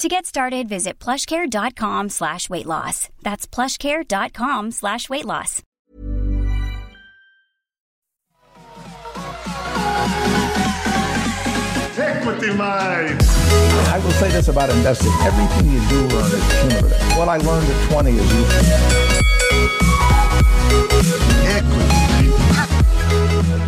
To get started, visit plushcare.com slash weight loss. That's plushcare.com slash weight loss. Equity Mind. I will say this about investing. Everything you do learn is cumulative. What I learned at 20 is useful.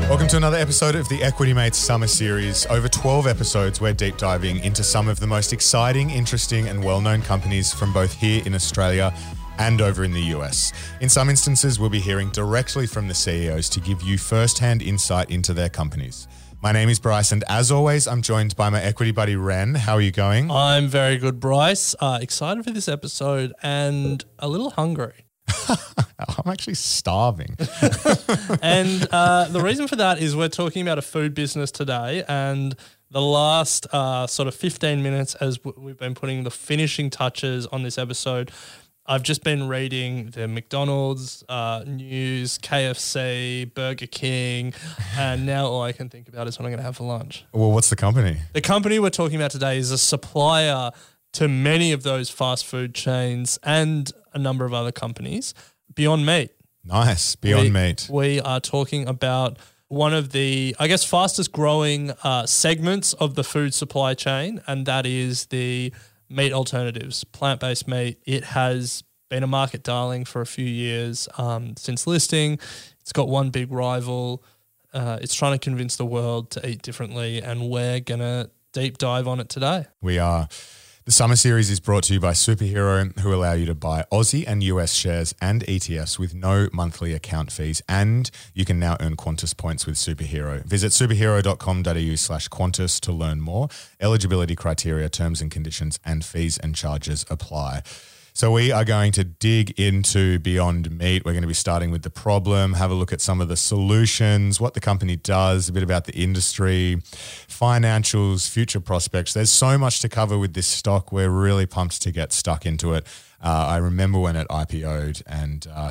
Welcome to another episode of the Equity Mates Summer Series. Over 12 episodes, we're deep diving into some of the most exciting, interesting, and well known companies from both here in Australia and over in the US. In some instances, we'll be hearing directly from the CEOs to give you first hand insight into their companies. My name is Bryce, and as always, I'm joined by my equity buddy Ren. How are you going? I'm very good, Bryce. Uh, excited for this episode and a little hungry. I'm actually starving. and uh, the reason for that is we're talking about a food business today, and the last uh, sort of 15 minutes, as we've been putting the finishing touches on this episode, I've just been reading the McDonald's uh, news, KFC, Burger King, and now all I can think about is what I'm going to have for lunch. well, what's the company? The company we're talking about today is a supplier to many of those fast food chains and a number of other companies. Beyond Meat. Nice. Beyond we, Meat. We are talking about one of the, I guess, fastest growing uh, segments of the food supply chain, and that is the meat alternatives, plant based meat. It has been a market darling for a few years um, since listing. It's got one big rival. Uh, it's trying to convince the world to eat differently, and we're going to deep dive on it today. We are. The summer series is brought to you by Superhero, who allow you to buy Aussie and US shares and ETFs with no monthly account fees. And you can now earn Qantas points with Superhero. Visit superhero.com.au slash Qantas to learn more. Eligibility criteria, terms and conditions, and fees and charges apply. So we are going to dig into Beyond Meat. We're going to be starting with the problem, have a look at some of the solutions, what the company does, a bit about the industry, financials, future prospects. There's so much to cover with this stock. We're really pumped to get stuck into it. Uh, I remember when it IPO'd and uh,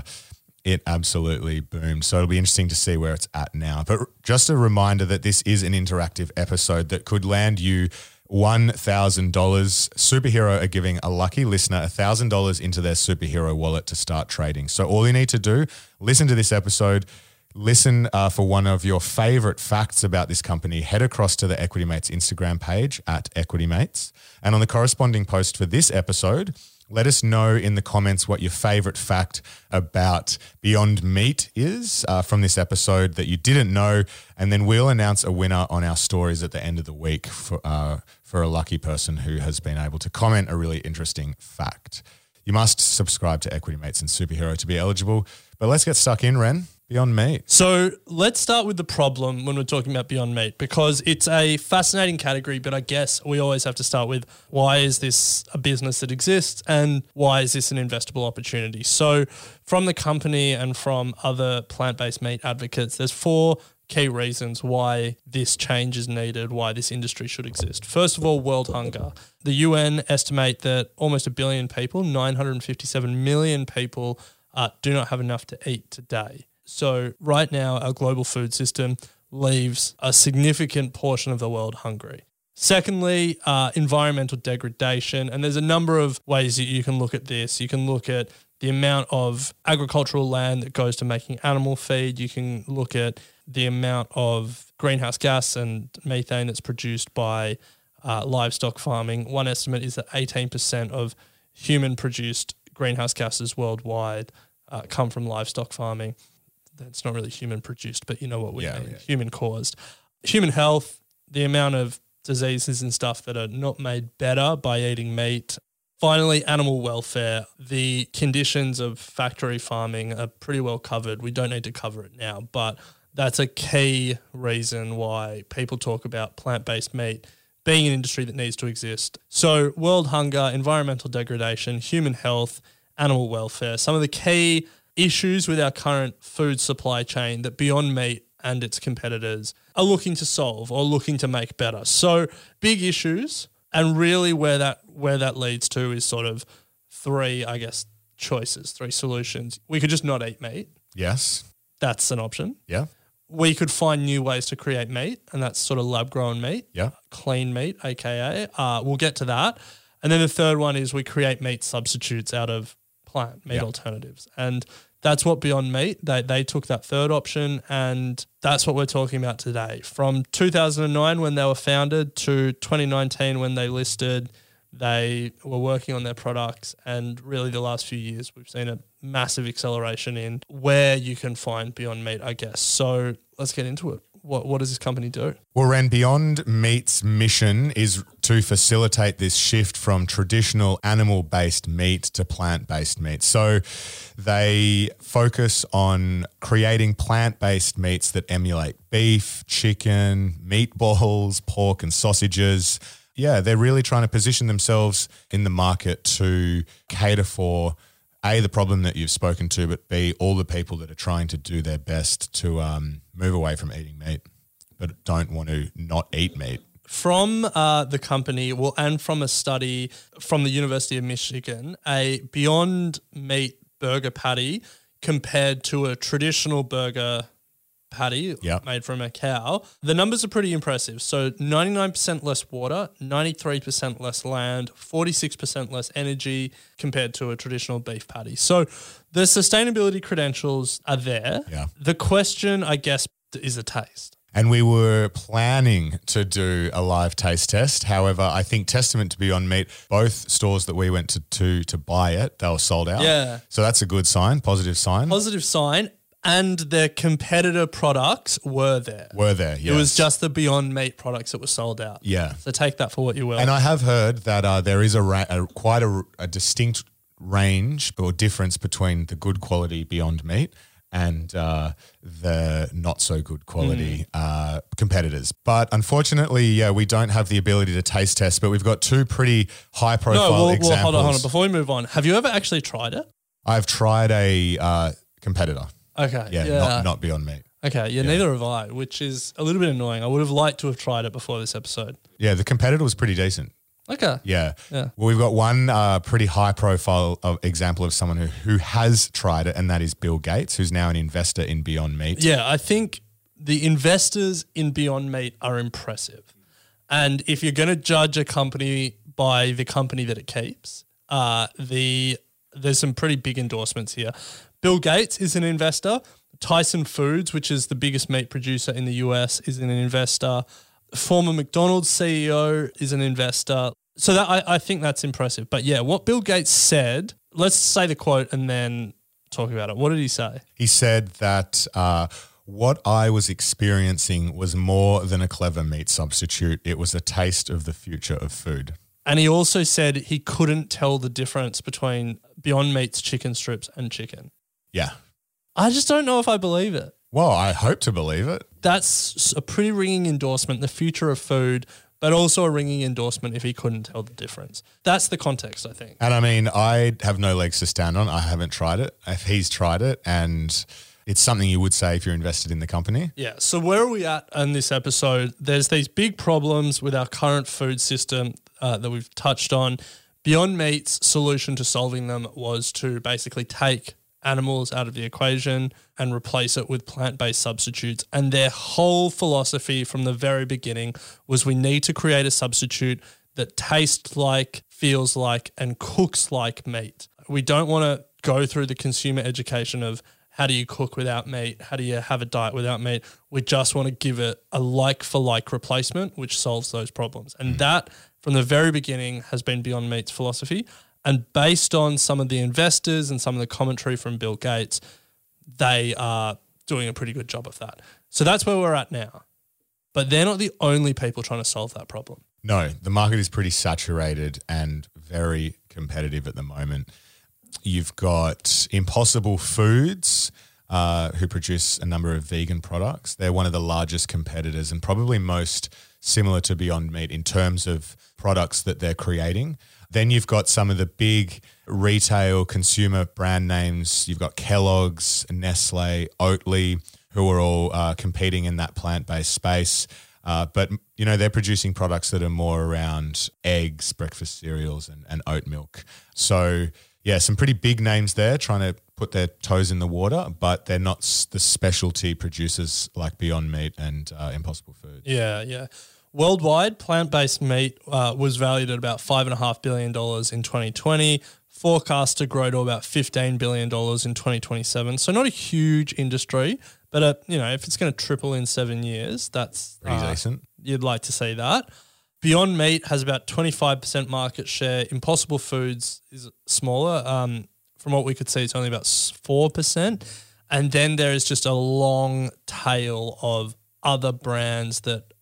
it absolutely boomed. So it'll be interesting to see where it's at now. But just a reminder that this is an interactive episode that could land you $1,000. Superhero are giving a lucky listener $1,000 into their superhero wallet to start trading. So all you need to do, listen to this episode, listen uh, for one of your favorite facts about this company, head across to the Equity Mates Instagram page at Equity Mates. And on the corresponding post for this episode, let us know in the comments what your favorite fact about Beyond Meat is uh, from this episode that you didn't know. And then we'll announce a winner on our stories at the end of the week for, uh, for a lucky person who has been able to comment a really interesting fact. You must subscribe to Equity Mates and Superhero to be eligible. But let's get stuck in, Ren. Beyond Meat. So let's start with the problem when we're talking about Beyond Meat because it's a fascinating category, but I guess we always have to start with why is this a business that exists and why is this an investable opportunity? So, from the company and from other plant based meat advocates, there's four key reasons why this change is needed, why this industry should exist. First of all, world hunger. The UN estimate that almost a billion people, 957 million people, uh, do not have enough to eat today. So, right now, our global food system leaves a significant portion of the world hungry. Secondly, uh, environmental degradation. And there's a number of ways that you can look at this. You can look at the amount of agricultural land that goes to making animal feed. You can look at the amount of greenhouse gas and methane that's produced by uh, livestock farming. One estimate is that 18% of human produced greenhouse gases worldwide uh, come from livestock farming. That's not really human produced, but you know what we Yeah, mean yeah. human caused. Human health, the amount of diseases and stuff that are not made better by eating meat. Finally, animal welfare. The conditions of factory farming are pretty well covered. We don't need to cover it now, but that's a key reason why people talk about plant based meat being an industry that needs to exist. So, world hunger, environmental degradation, human health, animal welfare, some of the key issues with our current food supply chain that Beyond Meat and its competitors are looking to solve or looking to make better. So, big issues and really where that where that leads to is sort of three, I guess, choices, three solutions. We could just not eat meat. Yes. That's an option. Yeah. We could find new ways to create meat, and that's sort of lab grown meat Yeah. clean meat, aka. Uh, we'll get to that. And then the third one is we create meat substitutes out of plant meat Yeah. alternatives. And that's what Beyond Meat, they, they took that third option. And that's what we're talking about today. From 2009, when they were founded, to 2019, when they listed, they were working on their products. And really, the last few years, we've seen a massive acceleration in where you can find Beyond Meat, I guess. So let's get into it. What, what does this company do? Well, Ren, Beyond Meat's mission is to facilitate this shift from traditional animal based meat to plant based meat. So they focus on creating plant based meats that emulate beef, chicken, meatballs, pork, and sausages. Yeah, they're really trying to position themselves in the market to cater for a the problem that you've spoken to, but b all the people that are trying to do their best to um, move away from eating meat, but don't want to not eat meat. from uh, the company, well, and from a study from the University of Michigan, a Beyond Meat burger patty compared to a traditional burger patty Yep. made from a cow, the numbers are pretty impressive. So 99% less water, 93% less land, 46% less energy compared to a traditional beef patty. So the sustainability credentials are there. Yeah. The question, I guess, is the taste. And we were planning to do a live taste test. However, I think testament to Beyond Meat, both stores that we went to to, to buy it, they were sold out. Yeah. So that's a good sign, positive sign. positive sign. And their competitor products were there. were there? Yeah it was just the Beyond Meat products that were sold out. Yeah. So take that for what you will. And I have heard that uh, there is a, ra- a quite a, a distinct range or difference between the good quality Beyond Meat and uh, the not so good quality Hmm. uh, competitors. But unfortunately, yeah, we don't have the ability to taste test. But we've got two pretty high no, profile well, well, examples. hold on, hold on. Before we move on, have you ever actually tried it? I've tried a uh, competitor. Okay. Yeah, Not, not Beyond Meat. okay. Yeah, neither have I, which is a little bit annoying. I would have liked to have tried it before this episode. Yeah, the competitor was pretty decent. Okay. Yeah. Yeah. Well, we've got one uh, pretty high profile of example of someone who, who has tried it, and that is Bill Gates, who's now an investor in Beyond Meat. Yeah, I think the investors in Beyond Meat are impressive. And if you're going to judge a company by the company that it keeps, uh, the there's some pretty big endorsements here. Bill Gates is an investor. Tyson Foods, which is the biggest meat producer in the US, is an investor. Former McDonald's CEO is an investor. So that I, I think that's impressive. But yeah, what Bill Gates said, let's say the quote and then talk about it. What did he say? He said that uh, what I was experiencing was more than a clever meat substitute, it was a taste of the future of food. And he also said he couldn't tell the difference between Beyond Meat's chicken strips and chicken. Yeah. I just don't know if I believe it. Well, I hope to believe it. That's a pretty ringing endorsement, the future of food, but also a ringing endorsement if he couldn't tell the difference. That's the context, I think. And I mean, I have no legs to stand on. I haven't tried it. If he's tried it, and it's something you would say if you're invested in the company. Yeah. So where are we at in this episode? There's these big problems with our current food system uh, that we've touched on. Beyond Meat's solution to solving them was to basically take animals out of the equation and replace it with plant-based substitutes. And their whole philosophy from the very beginning was we need to create a substitute that tastes like, feels like, and cooks like meat. We don't want to go through the consumer education of how do you cook without meat? How do you have a diet without meat? We just want to give it a like for like replacement, which solves those problems. And mm. that, from the very beginning, has been Beyond Meat's philosophy. And based on some of the investors and some of the commentary from Bill Gates, they are doing a pretty good job of that. So that's where we're at now. But they're not the only people trying to solve that problem. No, the market is pretty saturated and very competitive at the moment. You've got Impossible Foods, uh, who produce a number of vegan products. They're one of the largest competitors and probably most similar to Beyond Meat in terms of products that they're creating. Then you've got some of the big retail consumer brand names. You've got Kellogg's, Nestle, Oatly, who are all uh, competing in that plant-based space. Uh, but you know they're producing products that are more around eggs, breakfast cereals, and, and oat milk. So yeah, some pretty big names there trying to put their toes in the water, but they're not the specialty producers like Beyond Meat and uh, Impossible Foods. Yeah, yeah. Worldwide, plant based meat uh, was valued at about $5.5 billion in 2020, forecast to grow to about $15 billion in 2027. So, not a huge industry, but uh, you know, if it's going to triple in seven years, that's Pretty uh, decent. You'd like to see that. Beyond Meat has about 25% market share. Impossible Foods is smaller. Um, from what we could see, it's only about 4%. And then there is just a long tail of other brands that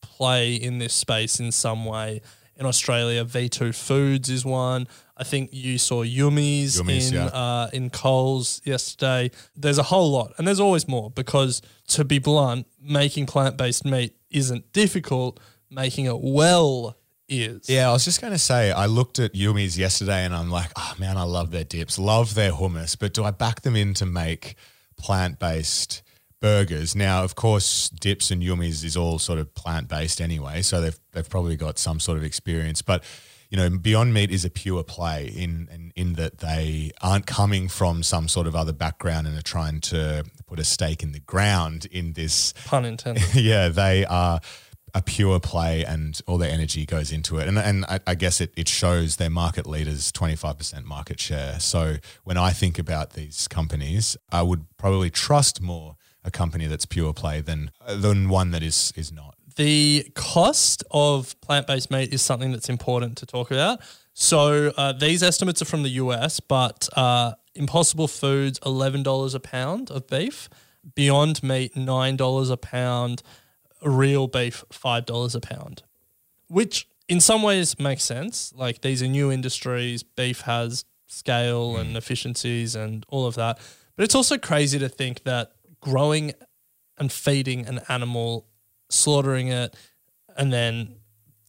play in this space in some way. In Australia, V2 Foods is one. I think you saw Yumi's, in yeah. uh, in Coles yesterday. There's a whole lot, and there's always more because, to be blunt, making plant based meat isn't difficult. Making it well is. Yeah, I was just going to say, I looked at Yumi's yesterday and I'm like, oh man, I love their dips, love their hummus, but do I back them in to make plant based burgers? Now, of course, dips and Yumi's is all sort of plant based anyway, so they've, they've probably got some sort of experience. But, you know, Beyond Meat is a pure play in, in, in that they aren't coming from some sort of other background and are trying to put a stake in the ground in this Pun intended. yeah, they are a pure play and all their energy goes into it. And, and I, I guess it, it shows their market leaders 25% market share. So when I think about these companies, I would probably trust more a company that's pure play than, than one that is, is not. The cost of plant based meat is something that's important to talk about. So uh, these estimates are from the US, but uh, Impossible Foods, $11 a pound of beef. Beyond Meat, $9 a pound. Real beef, $5 a pound. Which in some ways makes sense. Like these are new industries, beef has scale hmm. and efficiencies and all of that. But it's also crazy to think that growing and feeding an animal, slaughtering it, and then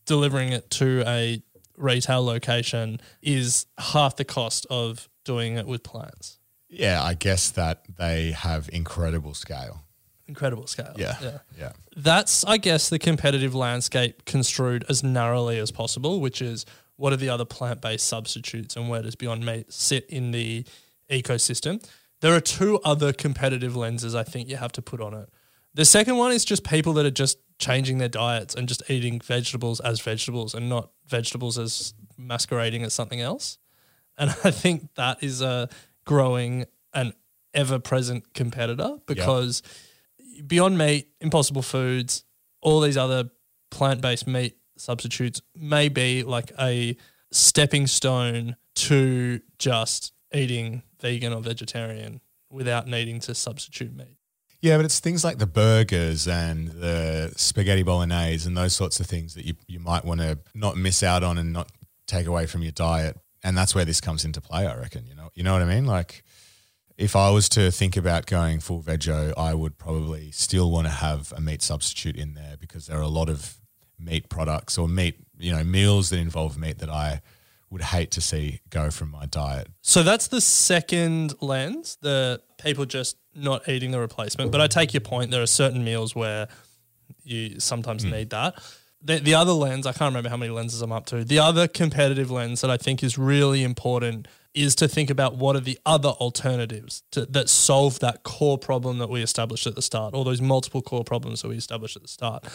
delivering it to a retail location is half the cost of doing it with plants. Yeah, I guess that they have incredible scale. Incredible scale. Yeah. Yeah. Yeah. That's, I guess, the competitive landscape construed as narrowly as possible, which is what are the other plant based substitutes and where does Beyond Meat sit in the ecosystem? There are two other competitive lenses I think you have to put on it. The second one is just people that are just changing their diets and just eating vegetables as vegetables and not vegetables as masquerading as something else. And I think that is a growing and ever present competitor because Beyond Meat, Impossible Foods, all these other plant based meat substitutes may be like a stepping stone to just eating vegan or vegetarian without needing to substitute meat. Yeah, but it's things like the burgers and the spaghetti bolognese and those sorts of things that you, you might want to not miss out on and not take away from your diet. And that's where this comes into play, I reckon. You know, you know what I mean? Like if I was to think about going full veggie, I would probably still want to have a meat substitute in there because there are a lot of meat products or meat, you know, meals that involve meat that I would hate to see go from my diet. So that's the second lens, the people just not eating the replacement. But I take your point. There are certain meals where you sometimes hmm. need that. The, the other lens, I can't remember how many lenses I'm up to. The other competitive lens that I think is really important is to think about what are the other alternatives to, that solve that core problem that we established at the start, or those multiple core problems that we established at the start.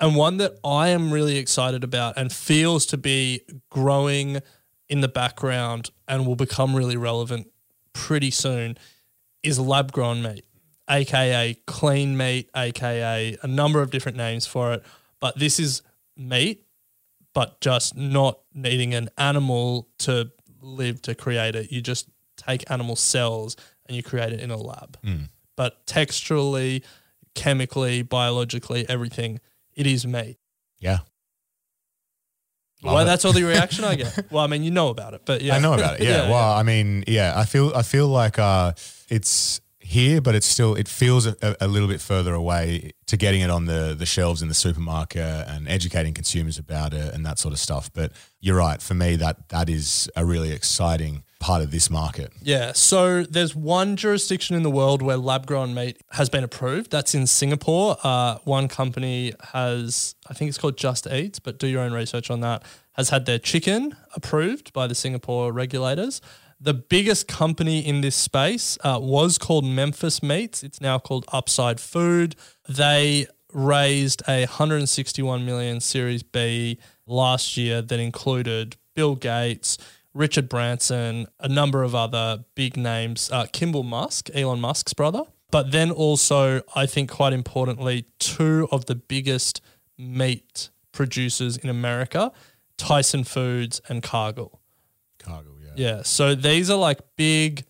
And one that I am really excited about and feels to be growing in the background and will become really relevant pretty soon is lab grown meat, aka clean meat, aka a number of different names for it. But this is meat, but just not needing an animal to live to create it. You just take animal cells and you create it in a lab. But texturally, chemically, biologically, everything, it is meat. Yeah. Love well, it. that's all the reaction I get. Well, I mean, you know about it, but yeah, I know about it. Yeah. well, I mean, yeah, I feel I feel like uh, it's here, but it's still it feels a, a little bit further away to getting it on the the shelves in the supermarket and educating consumers about it and that sort of stuff. But you're right. For me, that that is a really exciting part of this market. Yeah. So there's one jurisdiction in the world where lab grown meat has been approved. That's in Singapore. Uh, one company has, I think it's called Just Eats, but do your own research on that, has had their chicken approved by the Singapore regulators. The biggest company in this space uh, was called Memphis Meats. It's now called Upside Food. They raised a 161 million Series B last year that included Bill Gates, Richard Branson, a number of other big names, uh, Kimball Musk, Elon Musk's brother, but then also, I think quite importantly, two of the biggest meat producers in America, Tyson Foods and Cargill. Yeah. Yeah. So these are like big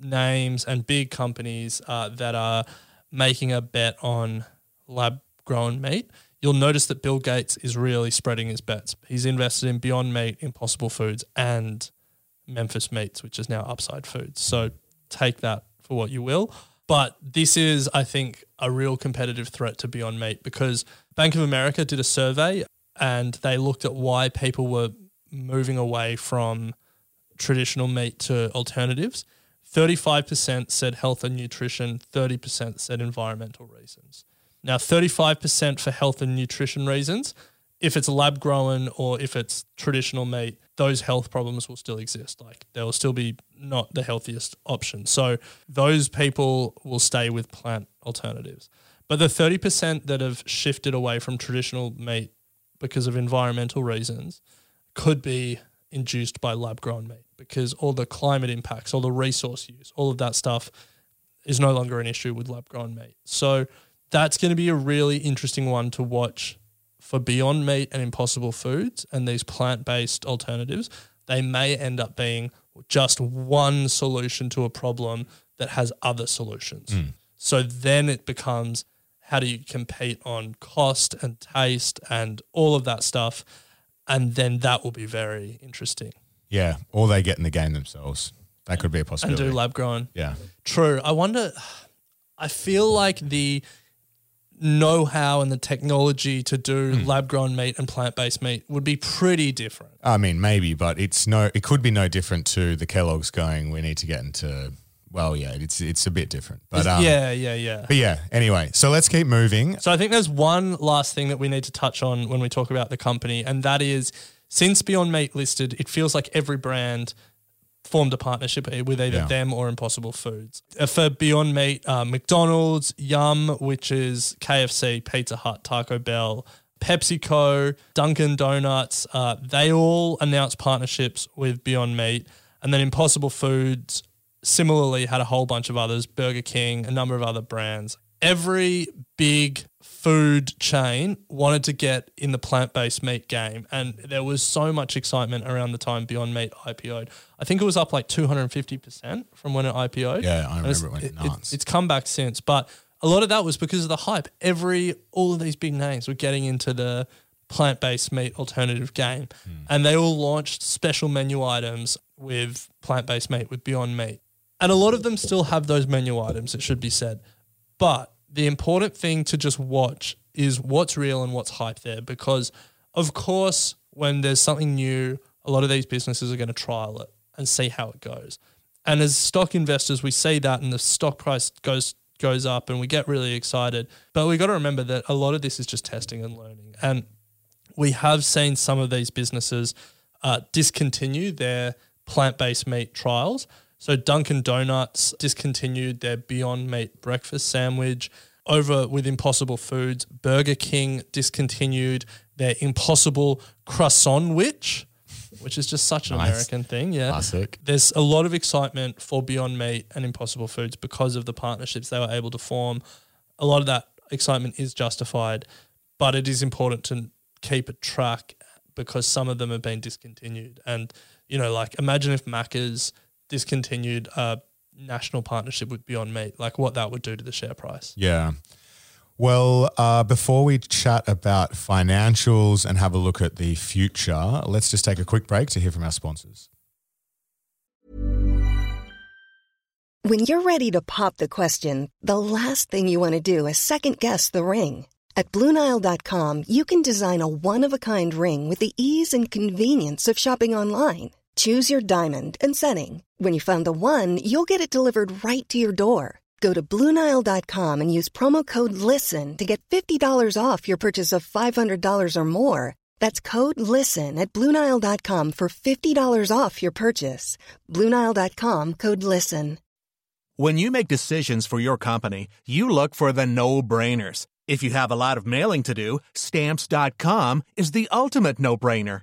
names and big companies uh, that are making a bet on lab grown meat. You'll notice that Bill Gates is really spreading his bets. He's invested in Beyond Meat, Impossible Foods, and Memphis Meats, which is now Upside Foods. So take that for what you will. But this is, I think, a real competitive threat to Beyond Meat because Bank of America did a survey and they looked at why people were moving away from traditional meat to alternatives. 35% said health and nutrition, 30% said environmental reasons. Now, 35% for health and nutrition reasons. If it's lab grown or if it's traditional meat, those health problems will still exist. Like there will still be not the healthiest option. So those people will stay with plant alternatives. But the 30% that have shifted away from traditional meat because of environmental reasons could be induced by lab grown meat because all the climate impacts, all the resource use, all of that stuff is no longer an issue with lab grown meat. So that's going to be a really interesting one to watch for Beyond Meat and Impossible Foods and these plant based alternatives. They may end up being just one solution to a problem that has other solutions. Hmm. So then it becomes how do you compete on cost and taste and all of that stuff. And then that will be very interesting. Yeah. Or they get in the game themselves. That could be a possibility. And do lab grown. yeah. True. I wonder. I feel like the know-how and the technology to do Hmm. lab-grown meat and plant-based meat would be pretty different. I mean, maybe, but it's no. It could be no different to the Kellogg's going. We need to get into. Well, yeah, it's it's a bit different, but um, yeah, yeah, yeah. But yeah. Anyway, so let's keep moving. So I think there's one last thing that we need to touch on when we talk about the company, and that is since Beyond Meat listed, it feels like every brand formed a partnership with either Yeah. them or Impossible Foods. Uh, For Beyond Meat, uh, McDonald's, Yum, which is KFC, Pizza Hut, Taco Bell, PepsiCo, Dunkin' Donuts, uh, they all announced partnerships with Beyond Meat. And then Impossible Foods similarly had a whole bunch of others, Burger King, a number of other brands. Every big food chain wanted to get in the plant-based meat game and there was so much excitement around the time Beyond Meat IPO'd. I think it was up like 250% from when it IPO'd. Yeah, I remember it went nuts. it's come back since, but a lot of that was because of the hype. Every all of these big names were getting into the plant-based meat alternative game, Hmm. and they all launched special menu items with plant-based meat with Beyond Meat, and a lot of them still have those menu items. It should be said, but the important thing to just watch is what's real and what's hype there, because of course, when there's something new, a lot of these businesses are going to trial it and see how it goes. And as stock investors, we see that and the stock price goes goes up and we get really excited. But we got to remember that a lot of this is just testing and learning. And we have seen some of these businesses uh, discontinue their plant-based meat trials. So Dunkin' Donuts discontinued their Beyond Meat breakfast sandwich. Over with Impossible Foods, Burger King discontinued their Impossible Croissan'wich. which is just such an Nice. American thing. Yeah. Classic. There's a lot of excitement for Beyond Meat and Impossible Foods because of the partnerships they were able to form. A lot of that excitement is justified, but it is important to keep a track because some of them have been discontinued. And, you know, like imagine if Macca's discontinued a national partnership with Beyond Meat, like what that would do to the share price. Yeah. Well, uh, before we chat about financials and have a look at the future, let's just take a quick break to hear from our sponsors. When you're ready to pop the question, the last thing you want to do is second guess the ring. At Bluenile.com, you can design a one of a kind ring with the ease and convenience of shopping online. Choose your diamond and setting. When you find the one, you'll get it delivered right to your door. Go to Bluenile.com and use promo code LISTEN to get $50 off your purchase of $500 or more. That's code LISTEN at Bluenile.com for $50 off your purchase. Bluenile.com code LISTEN. When you make decisions for your company, you look for the no brainers. If you have a lot of mailing to do, stamps.com is the ultimate no brainer.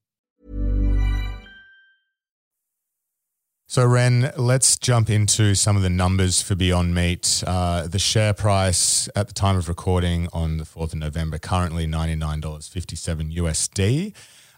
So, Ren, let's jump into some of the numbers for Beyond Meat. Uh, the share price at the time of recording on the 4th of November, currently $99.57 USD,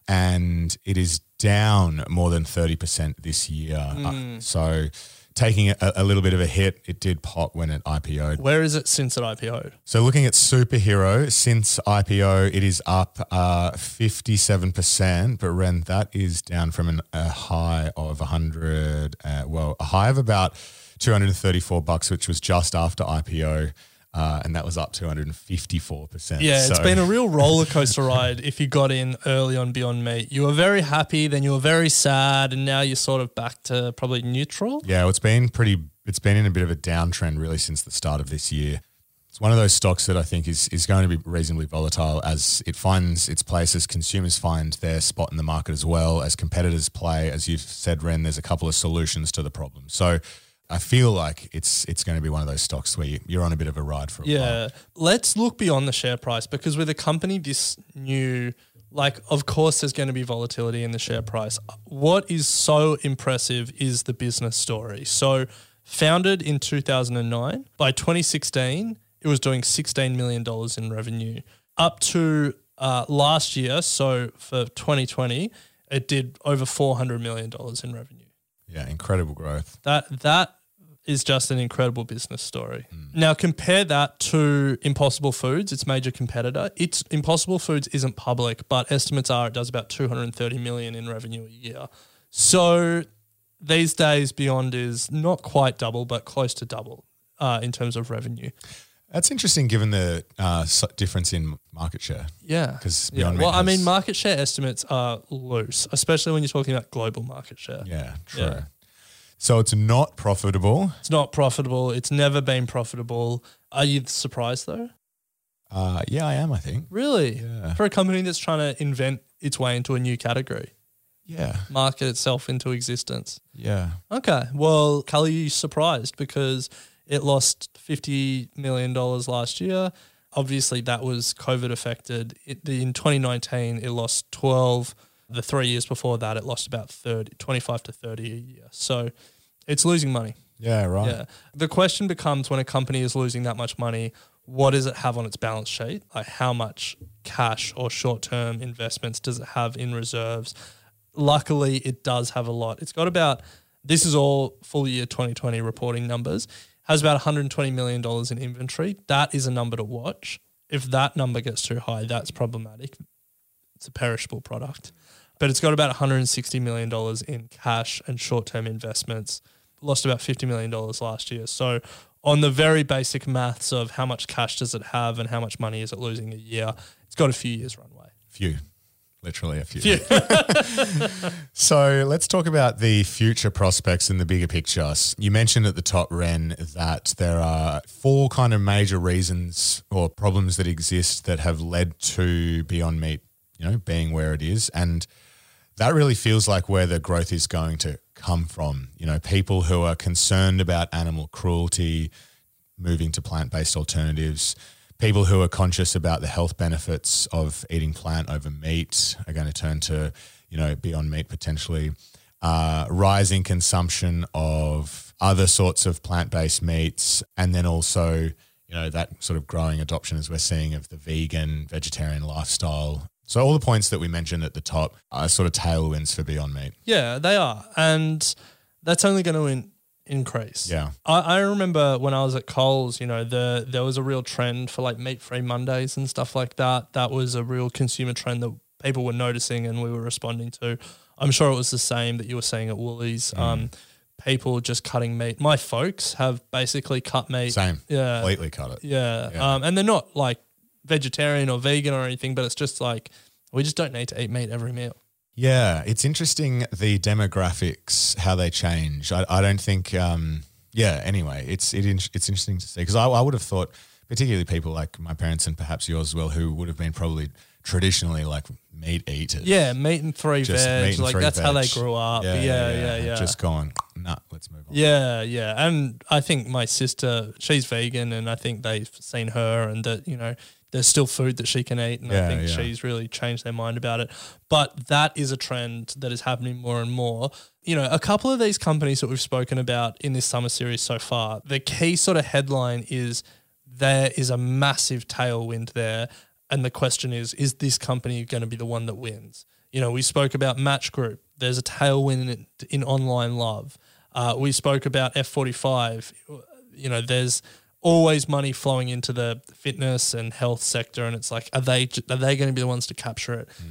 and it is down more than 30% this year. Uh, so, taking a, a little bit of a hit, it did pop when it IPO'd. Where is it since it IPO'd? So looking at Superhero, since IPO, it is up uh, 57%, but Ren, that is down from an, a high of 100, uh, well, a high of about 234 bucks, which was just after IPO, uh, and that was up 254%. Yeah, it's been a real roller coaster ride if you got in early on Beyond Meat. You were very happy, then you were very sad, and now you're sort of back to probably neutral. Yeah, well, it's been pretty. It's been in a bit of a downtrend really since the start of this year. It's one of those stocks that I think is is going to be reasonably volatile as it finds its place, as consumers find their spot in the market as well, as competitors play. As you've said, Ren, there's a couple of solutions to the problem. So I feel like it's it's going to be one of those stocks where you, you're on a bit of a ride for a while. Yeah. Let's look beyond the share price because with a company this new, like, of course, there's going to be volatility in the share price. What is so impressive is the business story. So, founded in 2009, by 2016, it was doing $16 million in revenue. Up to uh, last year, so for 2020, it did over $400 million in revenue. Yeah, incredible growth. That that is just an incredible business story. Now compare that to Impossible Foods, its major competitor. It's Impossible Foods isn't public, but estimates are it does about 230 million in revenue a year. So these days Beyond is not quite double, but close to double uh, in terms of revenue. That's interesting given the uh, difference in market share. Yeah, 'Cause yeah. Well, I mean, market share estimates are loose, especially when you're talking about global market share. Yeah, true. Yeah. So it's not profitable. It's not profitable. It's never been profitable. Are you surprised though? Uh, yeah, I am. I think. Really? Yeah. For a company that's trying to invent its way into a new category, Yeah, market itself into existence. yeah. Okay. Well, Cully, you surprised because it lost $50 million last year. Obviously, that was COVID affected. It, the, in 2019, it lost 12. The three years before that, it lost about 30, 25 to 30 a year. So it's losing money. Yeah, right. Yeah. The question becomes when a company is losing that much money, what does it have on its balance sheet? Like how much cash or short term investments does it have in reserves? Luckily, it does have a lot. It's got about, this is all full year 2020 reporting numbers, has about $120 million in inventory. That is a number to watch. If that number gets too high, that's problematic. It's a perishable product. But it's got about $160 million in cash and short term investments. Lost about $50 million last year. So, on the very basic maths of how much cash does it have and how much money is it losing a year, it's got a few years runway. Few. literally a few. so let's talk about the future prospects and the bigger picture. You mentioned at the top, Ren, that there are four kind of major reasons or problems that exist that have led to Beyond Meat, you know, being where it is. And that really feels like where the growth is going to come from. You know, people who are concerned about animal cruelty, moving to plant based alternatives. People who are conscious about the health benefits of eating plant over meat are going to turn to, you know, beyond meat potentially. Uh, rising consumption of other sorts of plant based meats, and then also, you know, that sort of growing adoption as we're seeing of the vegan, vegetarian lifestyle. So all the points that we mentioned at the top are sort of tailwinds for Beyond Meat. Yeah, they are. And that's only going to in- increase. Yeah. I, I remember when I was at Coles, you know, the there was a real trend for like meat free Mondays and stuff like that. That was a real consumer trend that people were noticing and we were responding to. I'm sure it was the same that you were saying at Woolies. Um, people just cutting meat. My folks have basically cut meat. Same. Yeah. Completely cut it. Yeah. Yeah. Um, and they're not like vegetarian or vegan or anything, but it's just like we just don't need to eat meat every meal. Yeah, it's interesting the demographics how they change. I, I don't think. Um, yeah. Anyway, it's it, in- it's interesting to see because I, I would have thought, particularly people like my parents and perhaps yours as well, who would have been probably traditionally like meat eaters. Yeah, meat and three Just veg. and like three that's how they grew up. Yeah, yeah, yeah. Just going, nah, let's move on. Yeah, yeah. And I think my sister, she's vegan and I think they've seen her and that, you know, there's still food that she can eat. And I think yeah. she's really changed their mind about it. But that is a trend that is happening more and more. You know, a couple of these companies that we've spoken about in this summer series so far, the key sort of headline is there is a massive tailwind there. And the question is, is this company going to be the one that wins? You know, we spoke about Match Group. There's a tailwind in, in online love. Uh, we spoke about F45. You know, there's always money flowing into the fitness and health sector, and it's like, are they are they going to be the ones to capture it? Hmm.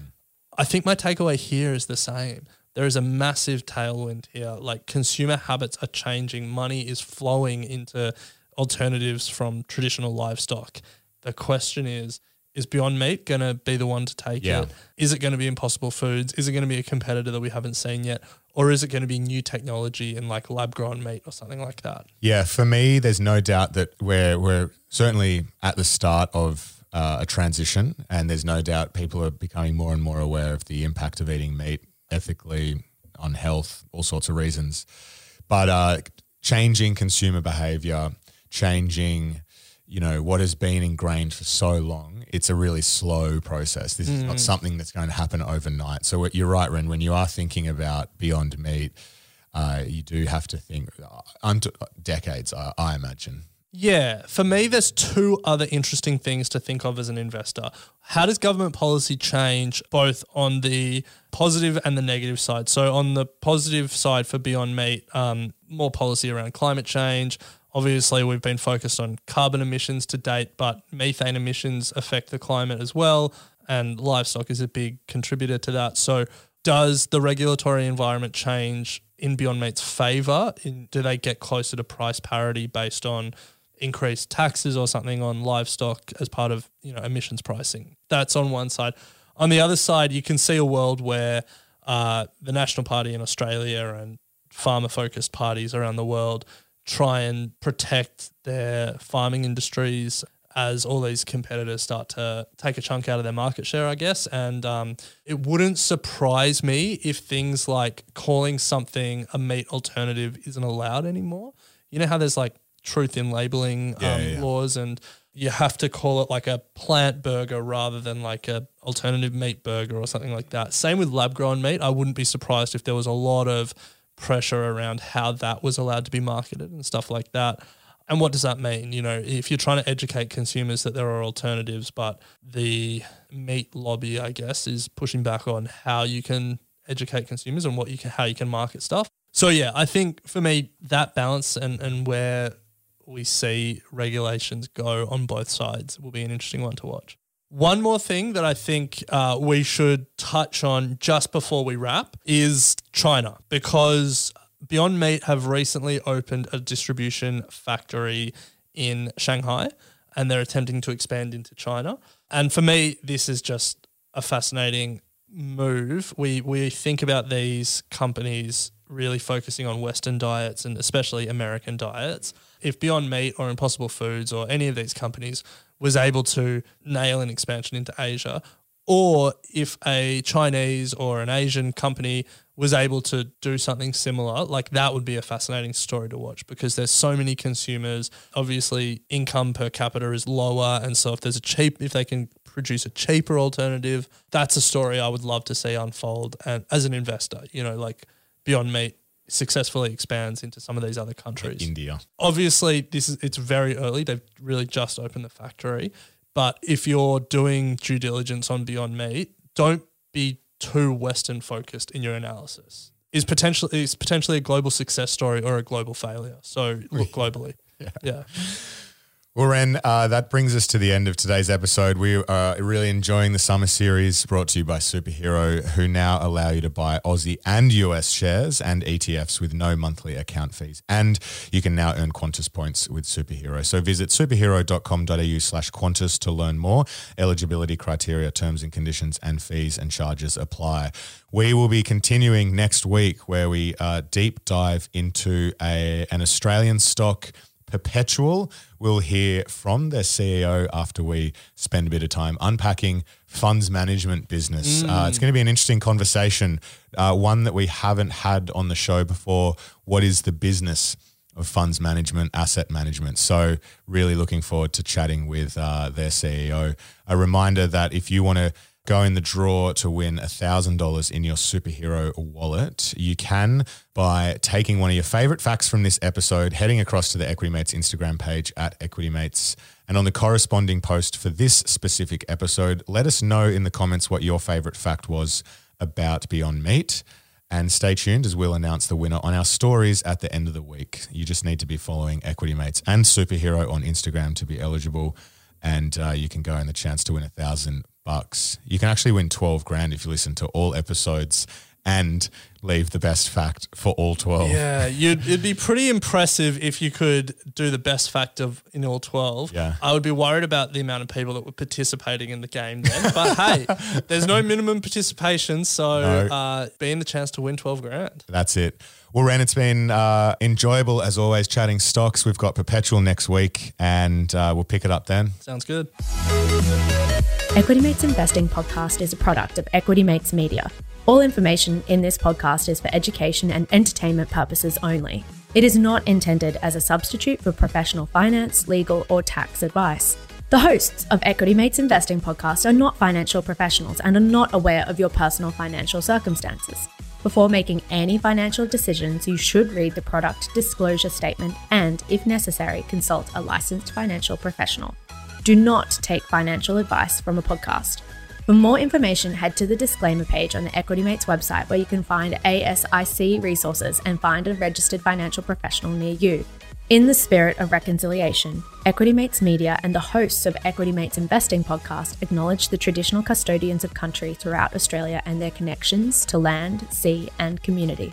I think my takeaway here is the same. There is a massive tailwind here. Like consumer habits are changing. Money is flowing into alternatives from traditional livestock. The question is, is Beyond Meat going to be the one to take Yeah. it? Is it going to be Impossible Foods? Is it going to be a competitor that we haven't seen yet? Or is it going to be new technology in like lab grown meat or something like that? Yeah, for me, there's no doubt that we're we're certainly at the start of uh, a transition, and there's no doubt people are becoming more and more aware of the impact of eating meat ethically on health, all sorts of reasons. But uh, changing consumer behavior, changing, you know, what has been ingrained for so long, it's a really slow process. This is not something that's going to happen overnight. So what- you're right, Ren. When you are thinking about Beyond Meat, uh, you do have to think uh, decades, I, I imagine. Yeah, for me, there's two other interesting things to think of as an investor. How does government policy change both on the positive and the negative side? So, on the positive side for Beyond Meat, um, more policy around climate change. Obviously, we've been focused on carbon emissions to date, but methane emissions affect the climate as well. And livestock is a big contributor to that. So, does the regulatory environment change in Beyond Meat's favor? Do they get closer to price parity based on increased taxes or something on livestock as part of you know emissions pricing? That's on one side. On the other side, you can see a world where uh, the National Party in Australia and farmer focused parties around the world try and protect their farming industries as all these competitors start to take a chunk out of their market share, I guess. And um, it wouldn't surprise me if things like calling something a meat alternative isn't allowed anymore. You know how there's like truth in labeling Yeah, um, yeah. laws and you have to call it like a plant burger rather than like a alternative meat burger or something like that. Same with lab grown meat. I wouldn't be surprised if there was a lot of pressure around how that was allowed to be marketed and stuff like that. And what does that mean? You know, if you're trying to educate consumers that there are alternatives, but the meat lobby, I guess, is pushing back on how you can educate consumers and what you can, how you can market stuff. So yeah, I think for me that balance and and where we see regulations go on both sides will be an interesting one to watch. One more thing that I think uh, we should touch on just before we wrap is China, because Beyond Meat have recently opened a distribution factory in Shanghai and they're attempting to expand into China. And for me, this is just a fascinating move, we we think about these companies really focusing on Western diets and especially American diets. If Beyond Meat or Impossible Foods or any of these companies was able to nail an expansion into Asia, or if a Chinese or an Asian company was able to do something similar, like that would be a fascinating story to watch because there's so many consumers. Obviously, income per capita is lower, and so if there's a cheap, if they can produce a cheaper alternative, that's a story I would love to see unfold. And as an investor, you know, like Beyond Meat successfully expands into some of these other countries. India. Obviously, this is it's very early. They've really just opened the factory, but if you're doing due diligence on Beyond Meat, don't be too Western focused in your analysis. Is potentially is potentially a global success story or a global failure. So look globally. yeah. yeah. Well, Ren, uh, that brings us to the end of today's episode. We are really enjoying the summer series brought to you by Superhero, who now allow you to buy Aussie and US shares and ETFs with no monthly account fees. And you can now earn Qantas points with Superhero. So visit superhero.com.au slash Qantas to learn more. Eligibility criteria, terms and conditions, and fees and charges apply. We will be continuing next week where we uh, deep dive into a, an Australian stock – Perpetual. We'll hear from their CEO after we spend a bit of time unpacking funds management business. Mm. Uh, it's going to be an interesting conversation, uh, one that we haven't had on the show before. What is the business? Of funds management, asset management. So, really looking forward to chatting with uh, their CEO. A reminder that if you want to go in the draw to win $1,000 in your superhero wallet, you can by taking one of your favorite facts from this episode, heading across to the Equity Mates Instagram page at Equity Mates. And on the corresponding post for this specific episode, let us know in the comments what your favorite fact was about Beyond Meat. And stay tuned as we'll announce the winner on our stories at the end of the week. You just need to be following Equity Mates and Superhero on Instagram to be eligible. And uh, you can go in the chance to win a thousand bucks. You can actually win 12 grand if you listen to all episodes and leave the best fact for all 12. Yeah, you'd, it'd be pretty impressive if you could do the best fact of in all 12. Yeah. I would be worried about the amount of people that were participating in the game then. But hey, there's no minimum participation, so no. uh, being the chance to win 12 grand. That's it. Well, Ren, it's been uh, enjoyable as always chatting stocks. We've got Perpetual next week and uh, we'll pick it up then. Sounds good. Equity Mates Investing podcast is a product of Equity Mates Media. All information in this podcast is for education and entertainment purposes only. It is not intended as a substitute for professional finance, legal, or tax advice. The hosts of Equity Mates Investing podcast are not financial professionals and are not aware of your personal financial circumstances. Before making any financial decisions, you should read the product disclosure statement and, if necessary, consult a licensed financial professional. Do not take financial advice from a podcast. For more information, head to the disclaimer page on the Equity Mates website where you can find ASIC resources and find a registered financial professional near you. In the spirit of reconciliation, Equity Mates Media and the hosts of Equity Mates Investing podcast acknowledge the traditional custodians of country throughout Australia and their connections to land, sea, and community.